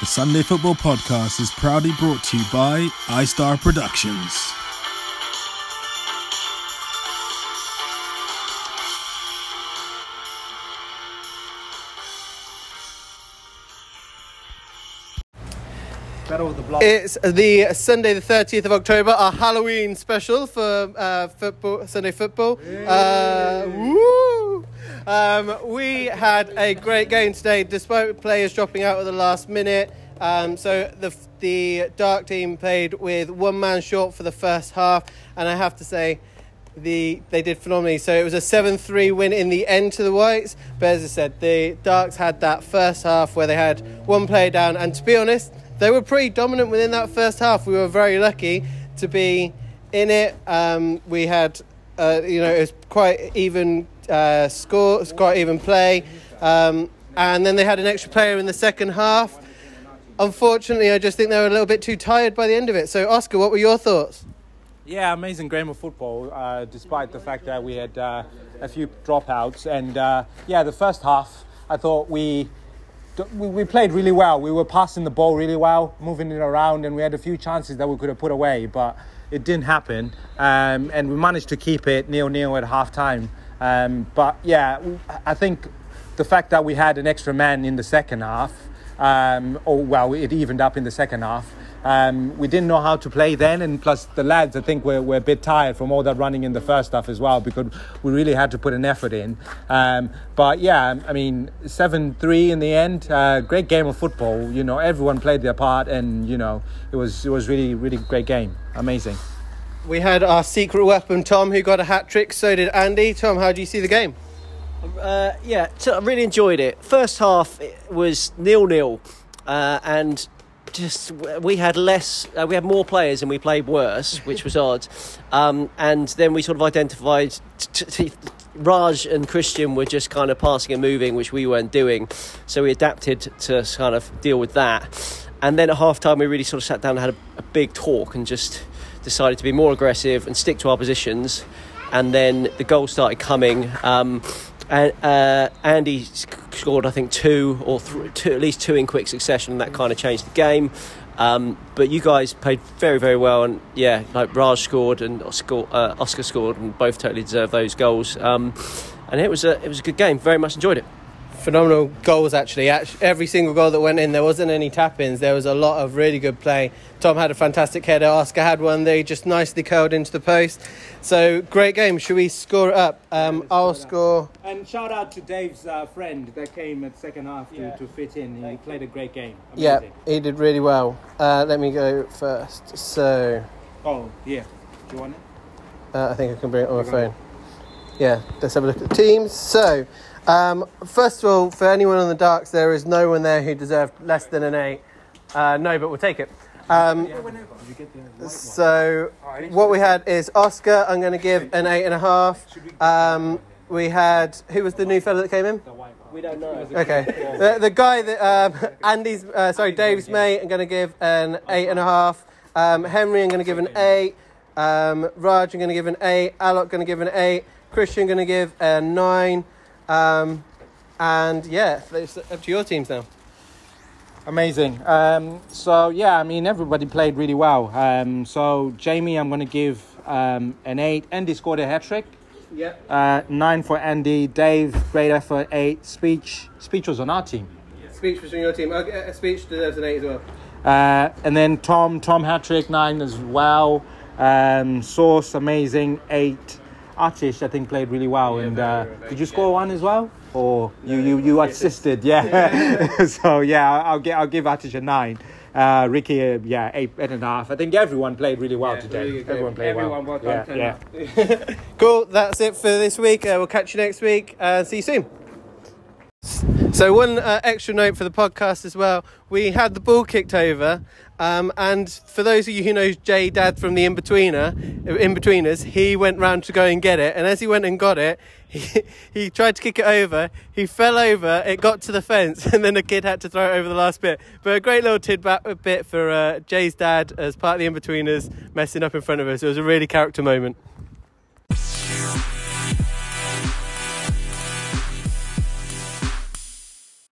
The Sunday Football Podcast is proudly brought to you by iStar Productions. It's the Sunday, the 30th of October, our Halloween special for uh, football, Sunday football. Uh, woo! Um, we had a great game today, despite players dropping out at the last minute. Um, so the the dark team played with one man short for the first half, and I have to say, the they did phenomenally. So it was a seven three win in the end to the Whites. But as I said, the Darks had that first half where they had one player down, and to be honest, they were pretty dominant within that first half. We were very lucky to be in it. Um, we had, uh, you know, it was quite even uh, score, quite even play, um, and then they had an extra player in the second half. Unfortunately, I just think they were a little bit too tired by the end of it. So, Oscar, what were your thoughts? Yeah, amazing game of football, uh, despite the fact that we had uh, a few dropouts. And uh, yeah, the first half, I thought we, we we played really well. We were passing the ball really well, moving it around, and we had a few chances that we could have put away, but it didn't happen. Um, and we managed to keep it nil nil at half time. Um, but yeah, I think the fact that we had an extra man in the second half, um, or well, it evened up in the second half. Um, we didn't know how to play then, and plus the lads, I think, were, were a bit tired from all that running in the first half as well because we really had to put an effort in. Um, but yeah, I mean, 7 3 in the end, uh, great game of football. You know, everyone played their part, and you know, it was, it was really, really great game. Amazing. We had our secret weapon, Tom, who got a hat trick. So did Andy. Tom, how do you see the game? Uh, yeah, so I really enjoyed it. First half it was nil nil, uh, and just we had less, uh, we had more players and we played worse, which was odd. Um, and then we sort of identified. T- t- Raj and Christian were just kind of passing and moving, which we weren't doing. So we adapted to kind of deal with that. And then at half time, we really sort of sat down and had a, a big talk and just decided to be more aggressive and stick to our positions. And then the goals started coming. Um, and uh, Andy scored, I think, two or th- two, at least two in quick succession, and that kind of changed the game. Um, but you guys played very, very well, and yeah, like Raj scored and Oscar, uh, Oscar scored, and both totally deserved those goals. Um, and it was a it was a good game. Very much enjoyed it. Phenomenal goals actually. Every single goal that went in, there wasn't any tap-ins. There was a lot of really good play. Tom had a fantastic header. Oscar had one. They just nicely curled into the post. So great game. Should we score it up? Um, I'll score. And shout out to Dave's uh, friend that came at second half to, to fit in. He played a great game. Yeah, he did really well. Uh, let me go first. So Oh, yeah. Do you want it? uh, I think I can bring it on my phone. Yeah, let's have a look at the teams. So, um, first of all, for anyone on the darks, there is no one there who deserved less than an eight. Uh, no, but we'll take it. Um, so, what we had is Oscar. I'm going to give an eight and a half. Um, we had who was the new fellow that came in? We don't know. Okay, the, the guy that um, Andy's, uh, sorry, Dave's mate. I'm going to give an eight and a half. Um, Henry, I'm going to give an eight. Um, Raj, I'm going to give an eight. Alok, going to give an eight. Christian, going to give a nine. Um, and yeah, it's up to your teams now. Amazing. Um, so yeah, I mean everybody played really well. Um, so Jamie, I'm going to give um, an eight. Andy scored a hat trick. Yeah. Uh, nine for Andy. Dave, great effort. Eight. Speech. Speech was on our team. Speech between your team. Okay, a speech deserves an eight as well. Uh, and then Tom, Tom hat trick nine as well. Um, Source amazing eight. Atish I think played really well. and uh, did you score one as well? Or you you you assisted? Yeah. so yeah, I'll, I'll get I'll give Atish a nine. Uh, Ricky, uh, yeah, eight, eight and a half. I think everyone played really well Yeah, today. really good everyone played Everyone well. well yeah, yeah. Cool. That's it for this week. Uh, we'll catch you next week. Uh, see you soon. So one uh, extra note for the podcast as well. We had the ball kicked over, um, and for those of you who know Jay Dad from the Inbetweener, Inbetweeners, he went round to go and get it, and as he went and got it, he, he tried to kick it over. He fell over. It got to the fence, and then the kid had to throw it over the last bit. But a great little tidbit bit for uh, Jay's dad as part of the Inbetweeners messing up in front of us. It was a really character moment.